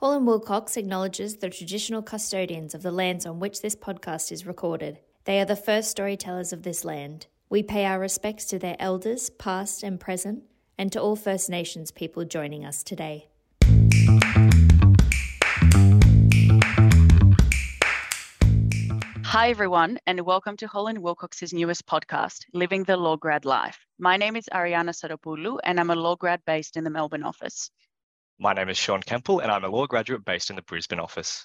Hall and Wilcox acknowledges the traditional custodians of the lands on which this podcast is recorded. They are the first storytellers of this land. We pay our respects to their elders, past and present, and to all First Nations people joining us today. Hi, everyone, and welcome to Hall and Wilcox's newest podcast, Living the Law Grad Life. My name is Ariana Saropoulou, and I'm a law grad based in the Melbourne office. My name is Sean Kempel, and I'm a law graduate based in the Brisbane office.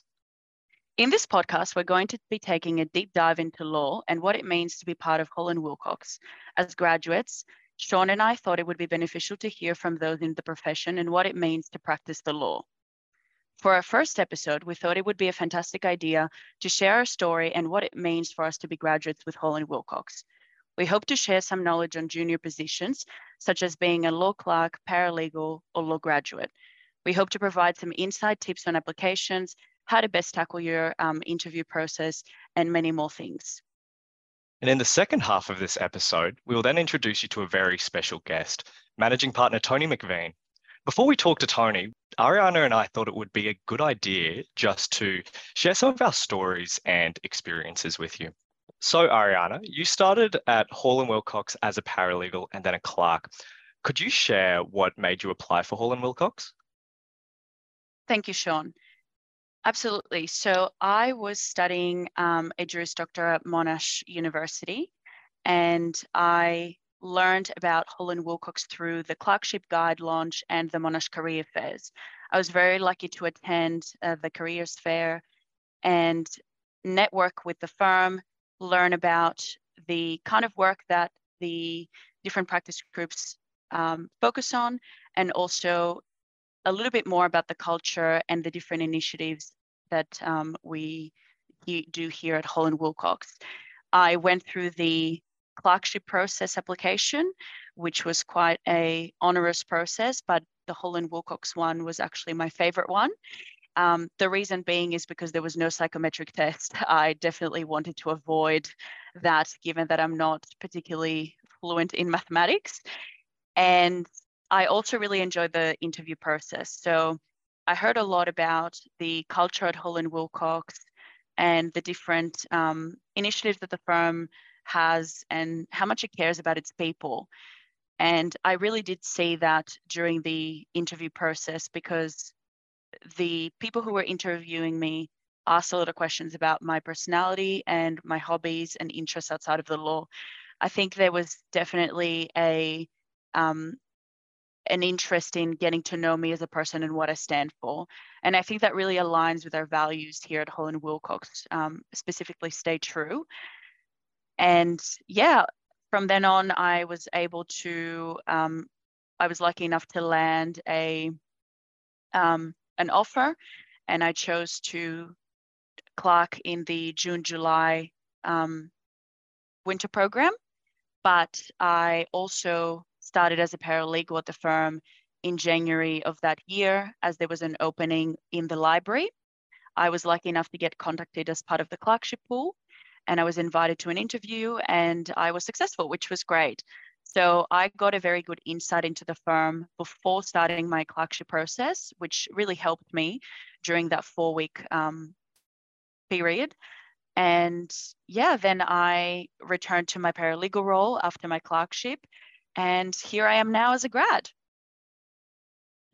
In this podcast, we're going to be taking a deep dive into law and what it means to be part of Hall and Wilcox. As graduates, Sean and I thought it would be beneficial to hear from those in the profession and what it means to practice the law. For our first episode, we thought it would be a fantastic idea to share our story and what it means for us to be graduates with Hall and Wilcox. We hope to share some knowledge on junior positions, such as being a law clerk, paralegal, or law graduate, we hope to provide some inside tips on applications, how to best tackle your um, interview process, and many more things. And in the second half of this episode, we will then introduce you to a very special guest, managing partner Tony McVean. Before we talk to Tony, Ariana and I thought it would be a good idea just to share some of our stories and experiences with you. So, Ariana, you started at Hall and Wilcox as a paralegal and then a clerk. Could you share what made you apply for Hall and Wilcox? Thank you, Sean. Absolutely. So I was studying um, a Juris Doctor at Monash University, and I learned about Hall and Wilcox through the Clerkship Guide launch and the Monash Career Fairs. I was very lucky to attend uh, the Careers Fair and network with the firm, learn about the kind of work that the different practice groups um, focus on, and also a little bit more about the culture and the different initiatives that um, we do here at Hall and Wilcox. I went through the clerkship process application, which was quite a onerous process, but the Hall and Wilcox one was actually my favorite one. Um, the reason being is because there was no psychometric test. I definitely wanted to avoid that, given that I'm not particularly fluent in mathematics. And I also really enjoyed the interview process. So I heard a lot about the culture at Hall and Wilcox and the different um, initiatives that the firm has and how much it cares about its people. And I really did see that during the interview process because the people who were interviewing me asked a lot of questions about my personality and my hobbies and interests outside of the law. I think there was definitely a um, an interest in getting to know me as a person and what I stand for. And I think that really aligns with our values here at Hall and Wilcox, um, specifically stay true. And yeah, from then on, I was able to, um, I was lucky enough to land a um, an offer, and I chose to clerk in the June July um, winter program. But I also started as a paralegal at the firm in January of that year as there was an opening in the library. I was lucky enough to get contacted as part of the clerkship pool and I was invited to an interview and I was successful, which was great. So I got a very good insight into the firm before starting my clerkship process, which really helped me during that four week um, period. And yeah, then I returned to my paralegal role after my clerkship and here I am now as a grad.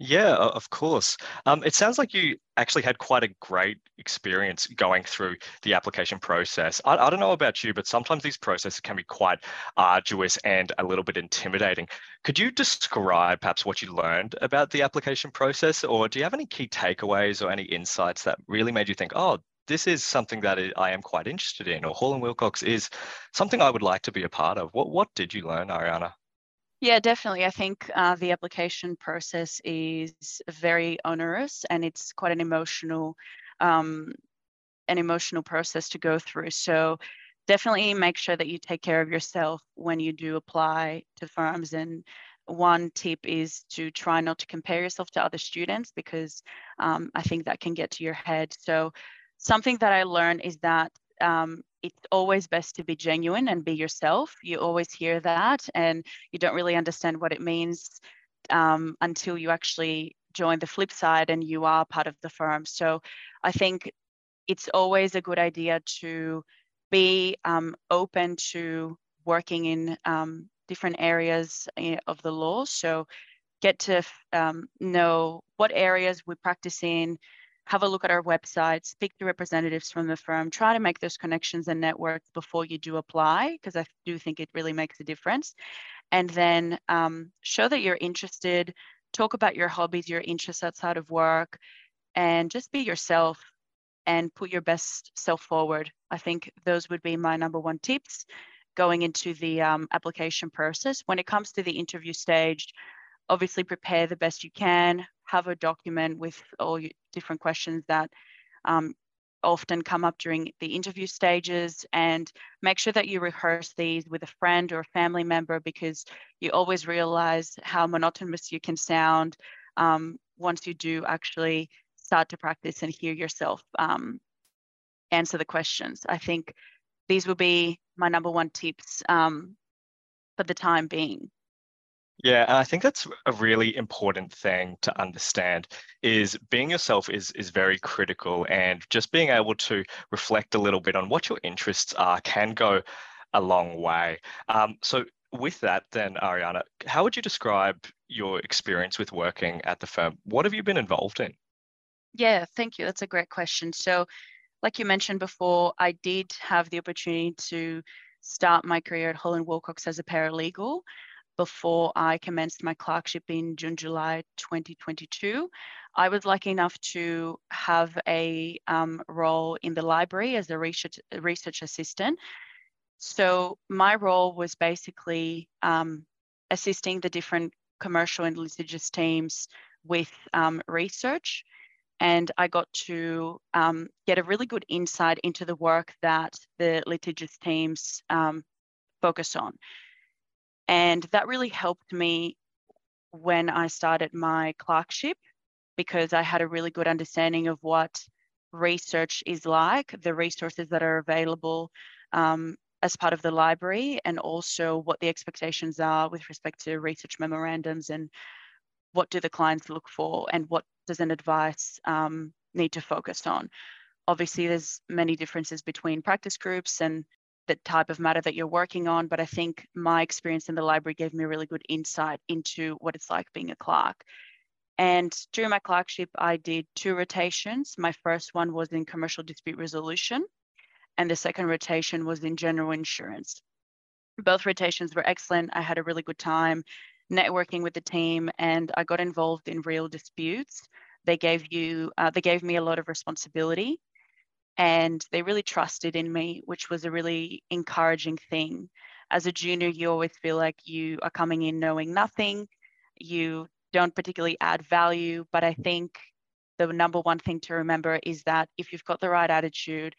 Yeah, of course. Um, it sounds like you actually had quite a great experience going through the application process. I, I, don't know about you, but sometimes these processes can be quite arduous and a little bit intimidating. Could you describe perhaps what you learned about the application process, or do you have any key takeaways or any insights that really made you think, oh, this is something that I am quite interested in, or Hall and Wilcox is something I would like to be a part of? What What did you learn, Ariana? Yeah, definitely. I think uh, the application process is very onerous and it's quite an emotional, um, an emotional process to go through. So definitely make sure that you take care of yourself when you do apply to firms. And one tip is to try not to compare yourself to other students because um, I think that can get to your head. So something that I learned is that um, it's always best to be genuine and be yourself. You always hear that, and you don't really understand what it means um, until you actually join the flip side and you are part of the firm. So I think it's always a good idea to be um, open to working in um, different areas eh, of the law. So get to um, know what areas we practice in, have a look at our website, speak to representatives from the firm, try to make those connections and networks before you do apply, because I do think it really makes a difference. And then um, show that you're interested, talk about your hobbies, your interests outside of work, and just be yourself and put your best self forward. I think those would be my number one tips going into the um, application process. When it comes to the interview stage, obviously prepare the best you can, have a document with all your different questions that um, often come up during the interview stages and make sure that you rehearse these with a friend or a family member because you always realize how monotonous you can sound um, once you do actually start to practice and hear yourself um, answer the questions. I think these will be my number one tips um, for the time being. Yeah, and I think that's a really important thing to understand is being yourself is is very critical and just being able to reflect a little bit on what your interests are can go a long way. Um, so with that then Ariana, how would you describe your experience with working at the firm? What have you been involved in? Yeah, thank you. That's a great question. So like you mentioned before, I did have the opportunity to start my career at Hall and Wilcox as a paralegal before I commenced my clerkship in June, July 2022. I was lucky enough to have a um, role in the library as a research, research assistant. So my role was basically um, assisting the different commercial and litigious teams with um, research and I got to um, get a really good insight into the work that the litigious teams um, focus on. And that really helped me when I started my clerkship because I had a really good understanding of what research is like, the resources that are available um, as part of the library, and also what the expectations are with respect to research memorandums and what do the clients look for and what does an advice um, need to focus on. Obviously, there's many differences between practice groups and the type of matter that you're working on, but I think my experience in the library gave me a really good insight into what it's like being a clerk. And during my clerkship, I did two rotations. My first one was in commercial dispute resolution, and the second rotation was in general insurance. Both rotations were excellent. I had a really good time networking with the team and I got involved in real disputes. They gave you, uh, they gave me a lot of responsibility and they really trusted in me, which was a really encouraging thing. As a junior, you always feel like you are coming in knowing nothing. You don't particularly add value, but I think the number one thing to remember is that if you've got the right attitude,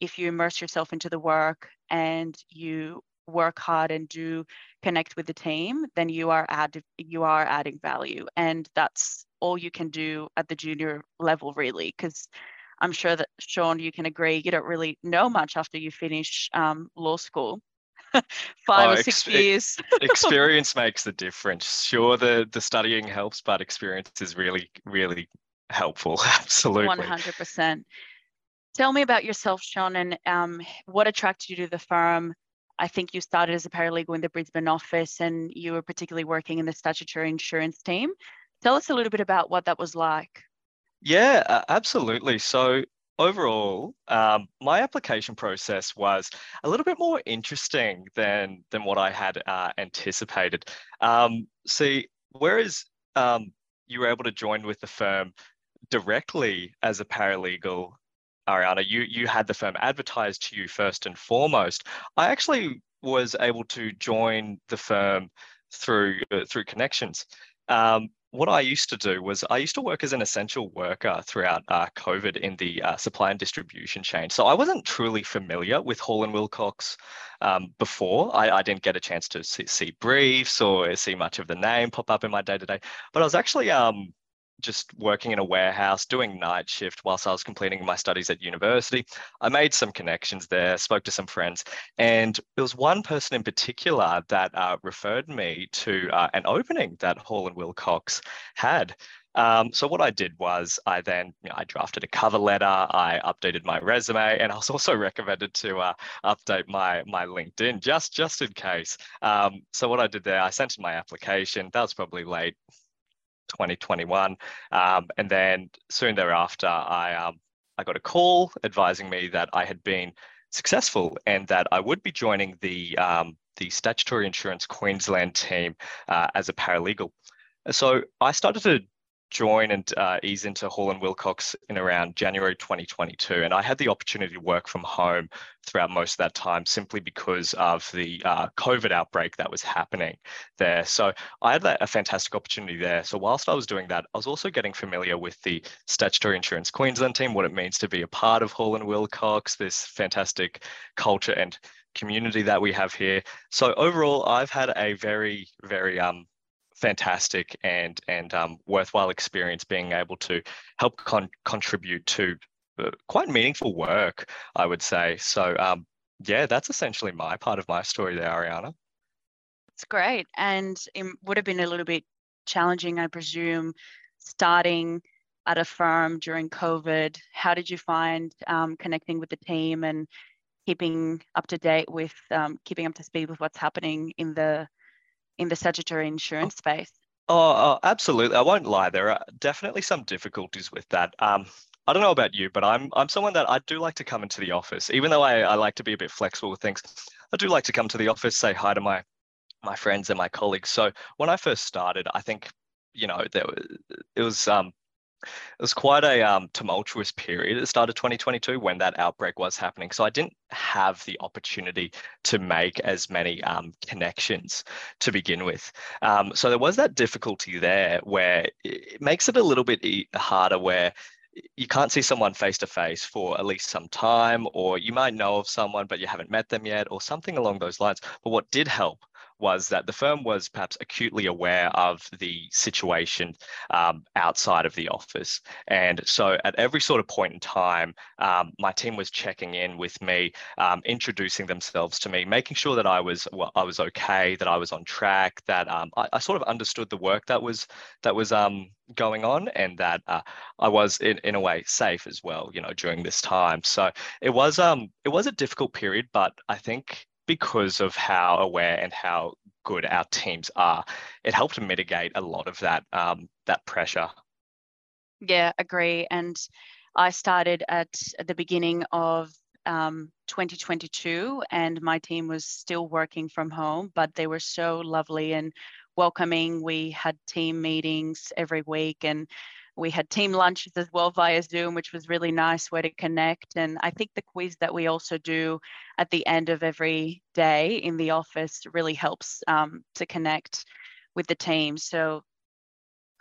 if you immerse yourself into the work and you work hard and do connect with the team, then you are add you are adding value, and that's all you can do at the junior level, really, because I'm sure that Sean, you can agree, you don't really know much after you finish um, law school. Five oh, or six ex- years. experience makes the difference. Sure, the the studying helps, but experience is really, really helpful. Absolutely. One hundred percent. Tell me about yourself, Sean, and um, what attracted you to the firm. I think you started as a paralegal in the Brisbane office and you were particularly working in the statutory insurance team. Tell us a little bit about what that was like. Yeah, absolutely. So, overall, um, my application process was a little bit more interesting than than what I had uh, anticipated. Um, see, whereas um, you were able to join with the firm directly as a paralegal Ariana, you you had the firm advertised to you first and foremost. I actually was able to join the firm through uh, through connections. Um, what I used to do was I used to work as an essential worker throughout uh, COVID in the uh, supply and distribution chain. So I wasn't truly familiar with Hall and Wilcox um, before. I, I, didn't get a chance to see, see, briefs or see much of the name pop up in my day to day. But I was actually um, just working in a warehouse, doing night shift whilst I was completing my studies at university. I made some connections there, spoke to some friends, and there was one person in particular that uh, referred me to uh, an opening that Hall and Wilcox had. Um, so what I did was I then you know, I drafted a cover letter, I updated my resume, and I was also recommended to uh, update my my LinkedIn just just in case. Um, so what I did there, I sent in my application. That was probably late 2021, um, and then soon thereafter, I um, I got a call advising me that I had been successful and that I would be joining the um, the Statutory Insurance Queensland team uh, as a paralegal. So I started to join and uh, ease into Hall and Wilcox in around January 2022. And I had the opportunity to work from home throughout most of that time simply because of the uh, COVID outbreak that was happening there. So I had a fantastic opportunity there. So whilst I was doing that, I was also getting familiar with the Statutory Insurance Queensland team, what it means to be a part of Hall and Wilcox, this fantastic culture and community that we have here. So overall, I've had a very, very um, fantastic and and um, worthwhile experience being able to help con- contribute to uh, quite meaningful work, I would say. So um, yeah, that's essentially my part of my story there, Ariana. It's great, and it would have been a little bit challenging, I presume, starting at a firm during COVID. How did you find um, connecting with the team and keeping up to date with um, keeping up to speed with what's happening in the in the statutory insurance space? Oh, oh, absolutely. I won't lie. There are definitely some difficulties with that. Um, I don't know about you, but I'm I'm someone that I do like to come into the office, even though I, I like to be a bit flexible with things. I do like to come to the office, say hi to my my friends and my colleagues. So when I first started, I think you know there was, it was um, it was quite a um, tumultuous period at the start of 2022 when that outbreak was happening. So I didn't have the opportunity to make as many um, connections to begin with. Um, so there was that difficulty there where it makes it a little bit harder where you can't see someone face to face for at least some time, or you might know of someone, but you haven't met them yet, or something along those lines. But what did help was that the firm was perhaps acutely aware of the situation um, outside of the office. And so at every sort of point in time, um, my team was checking in with me, um, introducing themselves to me, making sure that I was well, I was okay, that I was on track, that um, I, I, sort of understood the work that was that was um, going on and that uh, I was in, in a way safe as well, you know, during this time. So it was um it was a difficult period, but I think because of how aware and how good our teams are, it helped mitigate a lot of that um, that pressure. Yeah, agree. And I started at, the beginning of um, 2022, and my team was still working from home, but they were so lovely and welcoming. We had team meetings every week, and we had team lunches as well via Zoom, which was really nice way to connect. And I think the quiz that we also do at the end of every day in the office really helps um, to connect with the team. So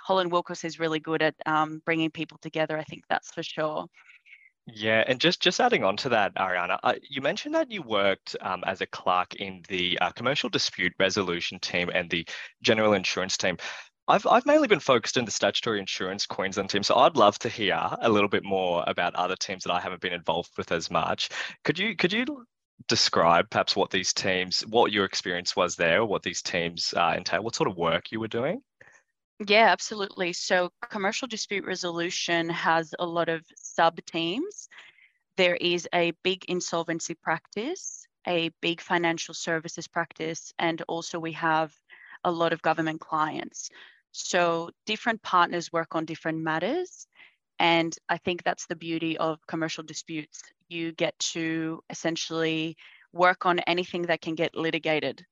Hall and Wilcox is really good at um, bringing people together. I think that's for sure. Yeah, and just just adding on to that, Ariana, uh, you mentioned that you worked um, as a clerk in the uh, commercial dispute resolution team and the general insurance team. I've, I've mainly been focused in the statutory insurance Queensland team, so I'd love to hear a little bit more about other teams that I haven't been involved with as much. Could you could you describe perhaps what these teams, what your experience was there, what these teams uh, entail, what sort of work you were doing? Yeah, absolutely. So commercial dispute resolution has a lot of sub teams. There is a big insolvency practice, a big financial services practice, and also we have a lot of government clients. So different partners work on different matters. And I think that's the beauty of commercial disputes. You get to essentially work on anything that can get litigated.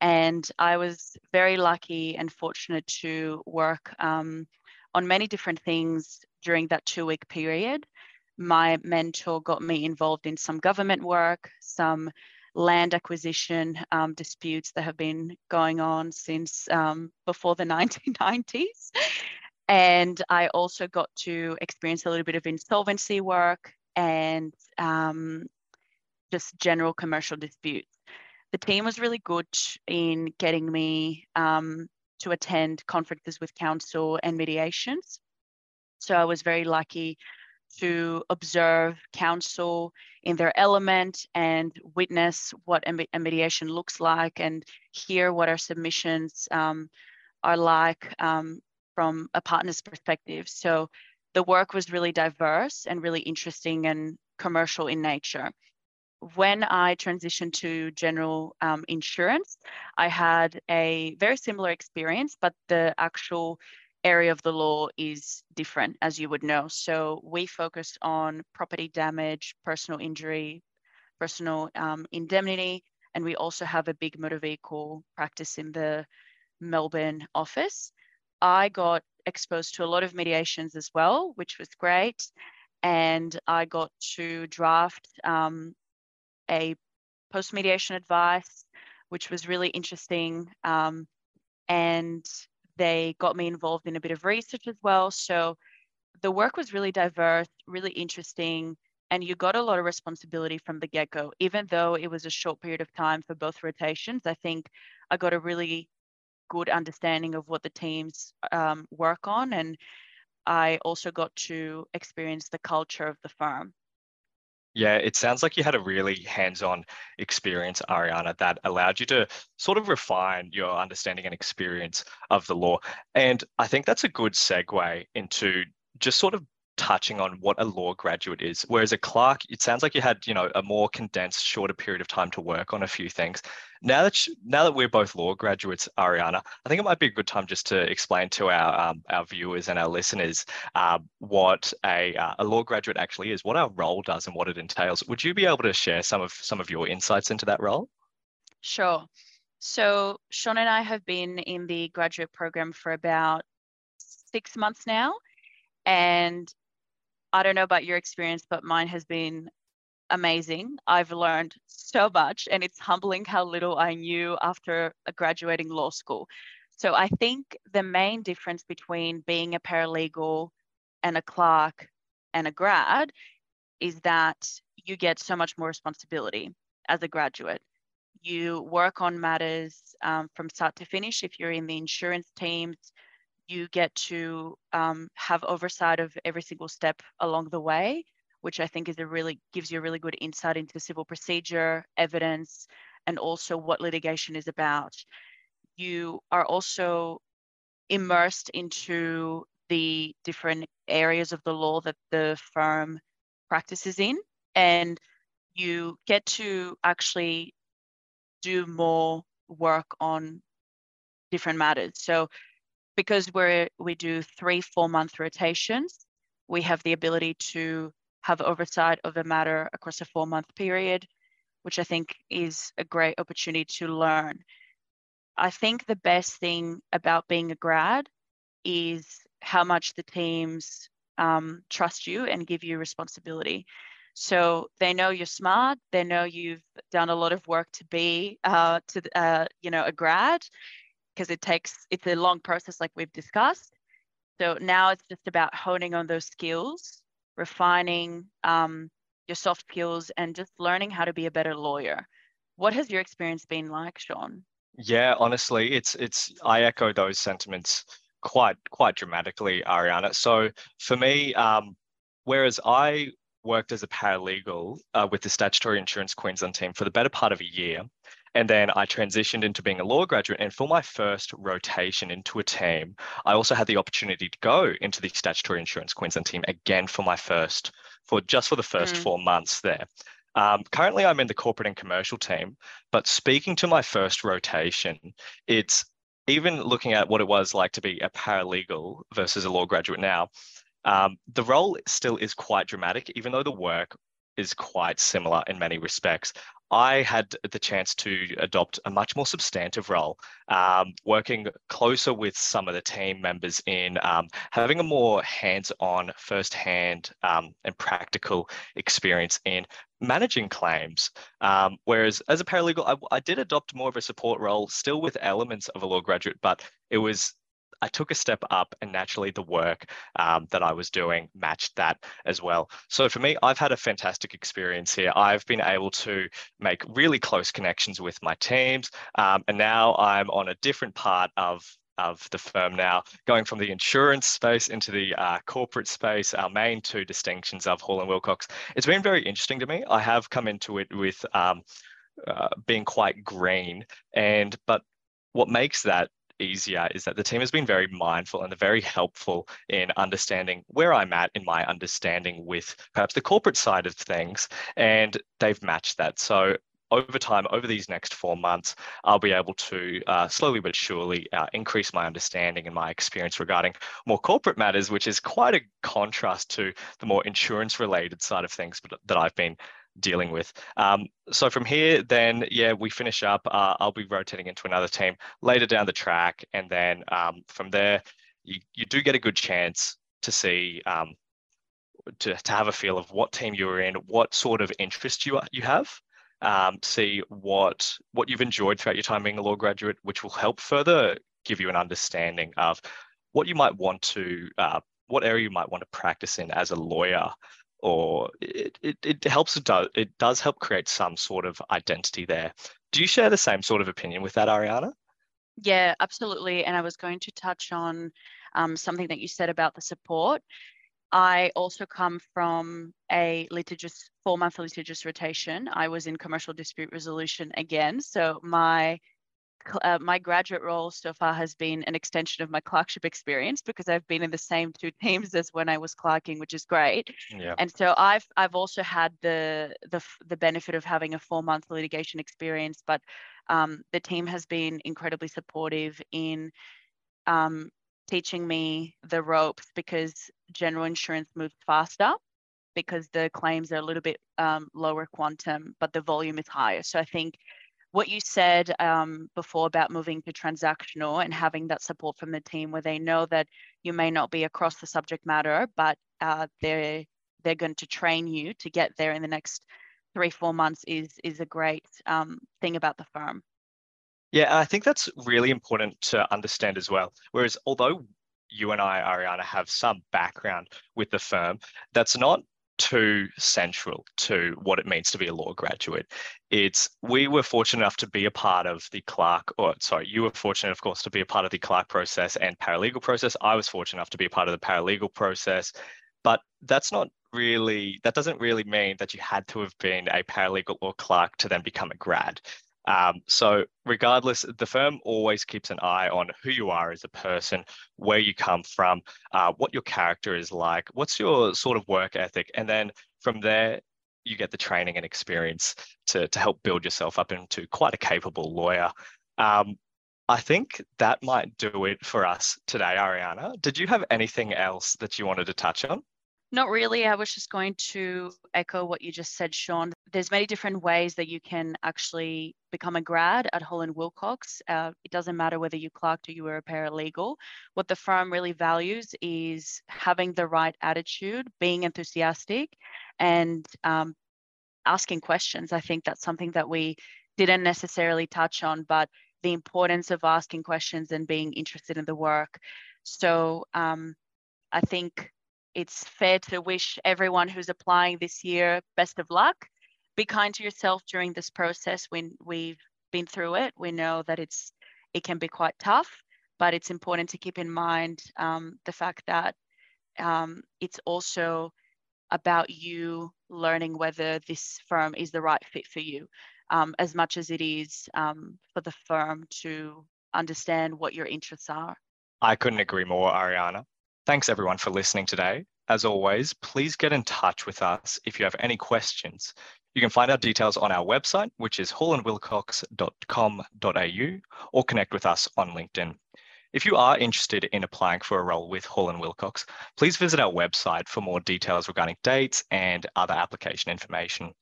And I was very lucky and fortunate to work um, on many different things during that two week period. My mentor got me involved in some government work, some land acquisition um, disputes that have been going on since um, before the 1990s. And I also got to experience a little bit of insolvency work and um, just general commercial disputes. The team was really good in getting me um, to attend conferences with counsel and mediations. So I was very lucky to observe counsel in their element and witness what a mediation looks like and hear what our submissions um, are like um, from a partner's perspective. So the work was really diverse and really interesting and commercial in nature. When I transitioned to general um, insurance, I had a very similar experience, but the actual area of the law is different, as you would know. So we focus on property damage, personal injury, personal um, indemnity, and we also have a big motor vehicle practice in the Melbourne office. I got exposed to a lot of mediations as well, which was great. And I got to draft um, a post mediation advice, which was really interesting. Um, and they got me involved in a bit of research as well. So the work was really diverse, really interesting, and you got a lot of responsibility from the get go. Even though it was a short period of time for both rotations, I think I got a really good understanding of what the teams um, work on. And I also got to experience the culture of the firm. Yeah, it sounds like you had a really hands on experience, Ariana, that allowed you to sort of refine your understanding and experience of the law. And I think that's a good segue into just sort of touching on what a law graduate is. Whereas a clerk, it sounds like you had, you know, a more condensed, shorter period of time to work on a few things. Now that now that we're both law graduates, Ariana, I think it might be a good time just to explain to our um, our viewers and our listeners uh, what a uh, a law graduate actually is, what our role does, and what it entails. Would you be able to share some of some of your insights into that role? Sure. So Sean and I have been in the graduate program for about six months now. And I don't know about your experience, but mine has been amazing. I've learned so much, and it's humbling how little I knew after graduating law school. So I think the main difference between being a paralegal and a clerk and a grad is that you get so much more responsibility as a graduate. You work on matters um, from start to finish. If you're in the insurance teams, you get to um, have oversight of every single step along the way, which I think is a really gives you a really good insight into the civil procedure, evidence, and also what litigation is about. You are also immersed into the different areas of the law that the firm practices in, and you get to actually do more work on different matters. So because we're we do three four month rotations we have the ability to have oversight of a matter across a four month period which i think is a great opportunity to learn. I think the best thing about being a grad is how much the teams um, trust you and give you responsibility. So they know you're smart they know you've done a lot of work to be uh, to uh, you know a grad because it takes it's a long process like we've discussed. So now it's just about honing on those skills refining um, your soft skills and just learning how to be a better lawyer. What has your experience been like sean? Yeah honestly it's it's i echo those sentiments quite quite dramatically ariana. So for me um, whereas i worked as a paralegal uh, with the statutory insurance queensland team for the better part of a year and then I transitioned into being a law graduate. And for my first rotation into a team, I also had the opportunity to go into the statutory insurance Queensland team again for my first, for just for the first mm. four months there. Um, currently, I'm in the corporate and commercial team, but speaking to my first rotation, it's even looking at what it was like to be a paralegal versus a law graduate now. Um, the role still is quite dramatic, even though the work is quite similar in many respects. I had the chance to adopt a much more substantive role, um, working closer with some of the team members in um, having a more hands on, first hand, um, and practical experience in managing claims. Um, whereas as a paralegal, I, I did adopt more of a support role, still with elements of a law graduate, but it was I took a step up and naturally the work um, that I was doing matched that as well. So for me, I've had a fantastic experience here. I've been able to make really close connections with my teams. Um, and now I'm on a different part of of the firm now, going from the insurance space into the uh, corporate space, our main two distinctions of Hall and Wilcox. It's been very interesting to me. I have come into it with um, uh, being quite green, and but what makes that easier is that the team has been very mindful and very helpful in understanding where I'm at in my understanding with perhaps the corporate side of things, and they've matched that. So over time, over these next four months, I'll be able to uh, slowly but surely uh, increase my understanding and my experience regarding more corporate matters, which is quite a contrast to the more insurance related side of things that I've been dealing with. Um, so from here, then, yeah, we finish up. Uh, I'll be rotating into another team later down the track. And then um, from there, you, you do get a good chance to see um, to, to have a feel of what team you're in, what sort of interest you you have, um, see what what you've enjoyed throughout your time being a law graduate, which will help further give you an understanding of what you might want to, uh, what area you might want to practice in as a lawyer, or it, it, it helps it does it does help create some sort of identity there. Do you share the same sort of opinion with that, Ariana? Yeah, absolutely. And I was going to touch on um, something that you said about the support. I also come from a litigious four month litigious rotation. I was in commercial dispute resolution again. So my uh, my graduate role so far has been an extension of my clerkship experience because I've been in the same two teams as when I was clerking, which is great. Yeah. And so I've I've also had the the the benefit of having a four month litigation experience, but um, the team has been incredibly supportive in um, teaching me the ropes because general insurance moves faster because the claims are a little bit um, lower quantum, but the volume is higher. So I think what you said um, before about moving to transactional and having that support from the team where they know that you may not be across the subject matter, but uh, they're they're going to train you to get there in the next three four months is is a great um, thing about the firm. Yeah, I think that's really important to understand as well. Whereas, although you and I, Ariana, have some background with the firm, that's not too central to what it means to be a law graduate. It's we were fortunate enough to be a part of the clerk, or sorry, you were fortunate, of course, to be a part of the clerk process and paralegal process. I was fortunate enough to be a part of the paralegal process, but that's not really that doesn't really mean that you had to have been a paralegal or clerk to then become a grad. Um, so, regardless, the firm always keeps an eye on who you are as a person, where you come from, uh, what your character is like, what's your sort of work ethic. And then from there, you get the training and experience to, to help build yourself up into quite a capable lawyer. Um, I think that might do it for us today, Ariana. Did you have anything else that you wanted to touch on? Not really. I was just going to echo what you just said, Sean. There's many different ways that you can actually become a grad at Hall and Wilcox. Uh, it doesn't matter whether you clerked or you were a paralegal. What the firm really values is having the right attitude, being enthusiastic, and um, asking questions. I think that's something that we didn't necessarily touch on, but the importance of asking questions and being interested in the work. So um, I think it's fair to wish everyone who's applying this year best of luck. Be kind to yourself during this process when we've been through it. We know that it's it can be quite tough, but it's important to keep in mind um, the fact that um, it's also about you learning whether this firm is the right fit for you, um, as much as it is um, for the firm to understand what your interests are. I couldn't agree more, Ariana. Thanks everyone for listening today. As always, please get in touch with us if you have any questions. You can find our details on our website, which is hallandwilcox.com.au, or connect with us on LinkedIn. If you are interested in applying for a role with Hall and Wilcox, please visit our website for more details regarding dates and other application information.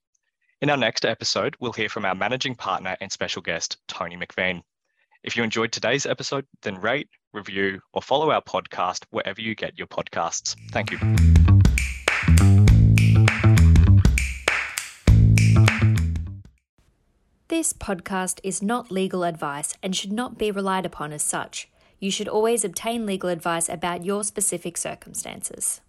In our next episode, we'll hear from our managing partner and special guest, Tony McVean. If you enjoyed today's episode, then rate, review, or follow our podcast wherever you get your podcasts. Thank you. This podcast is not legal advice and should not be relied upon as such. You should always obtain legal advice about your specific circumstances.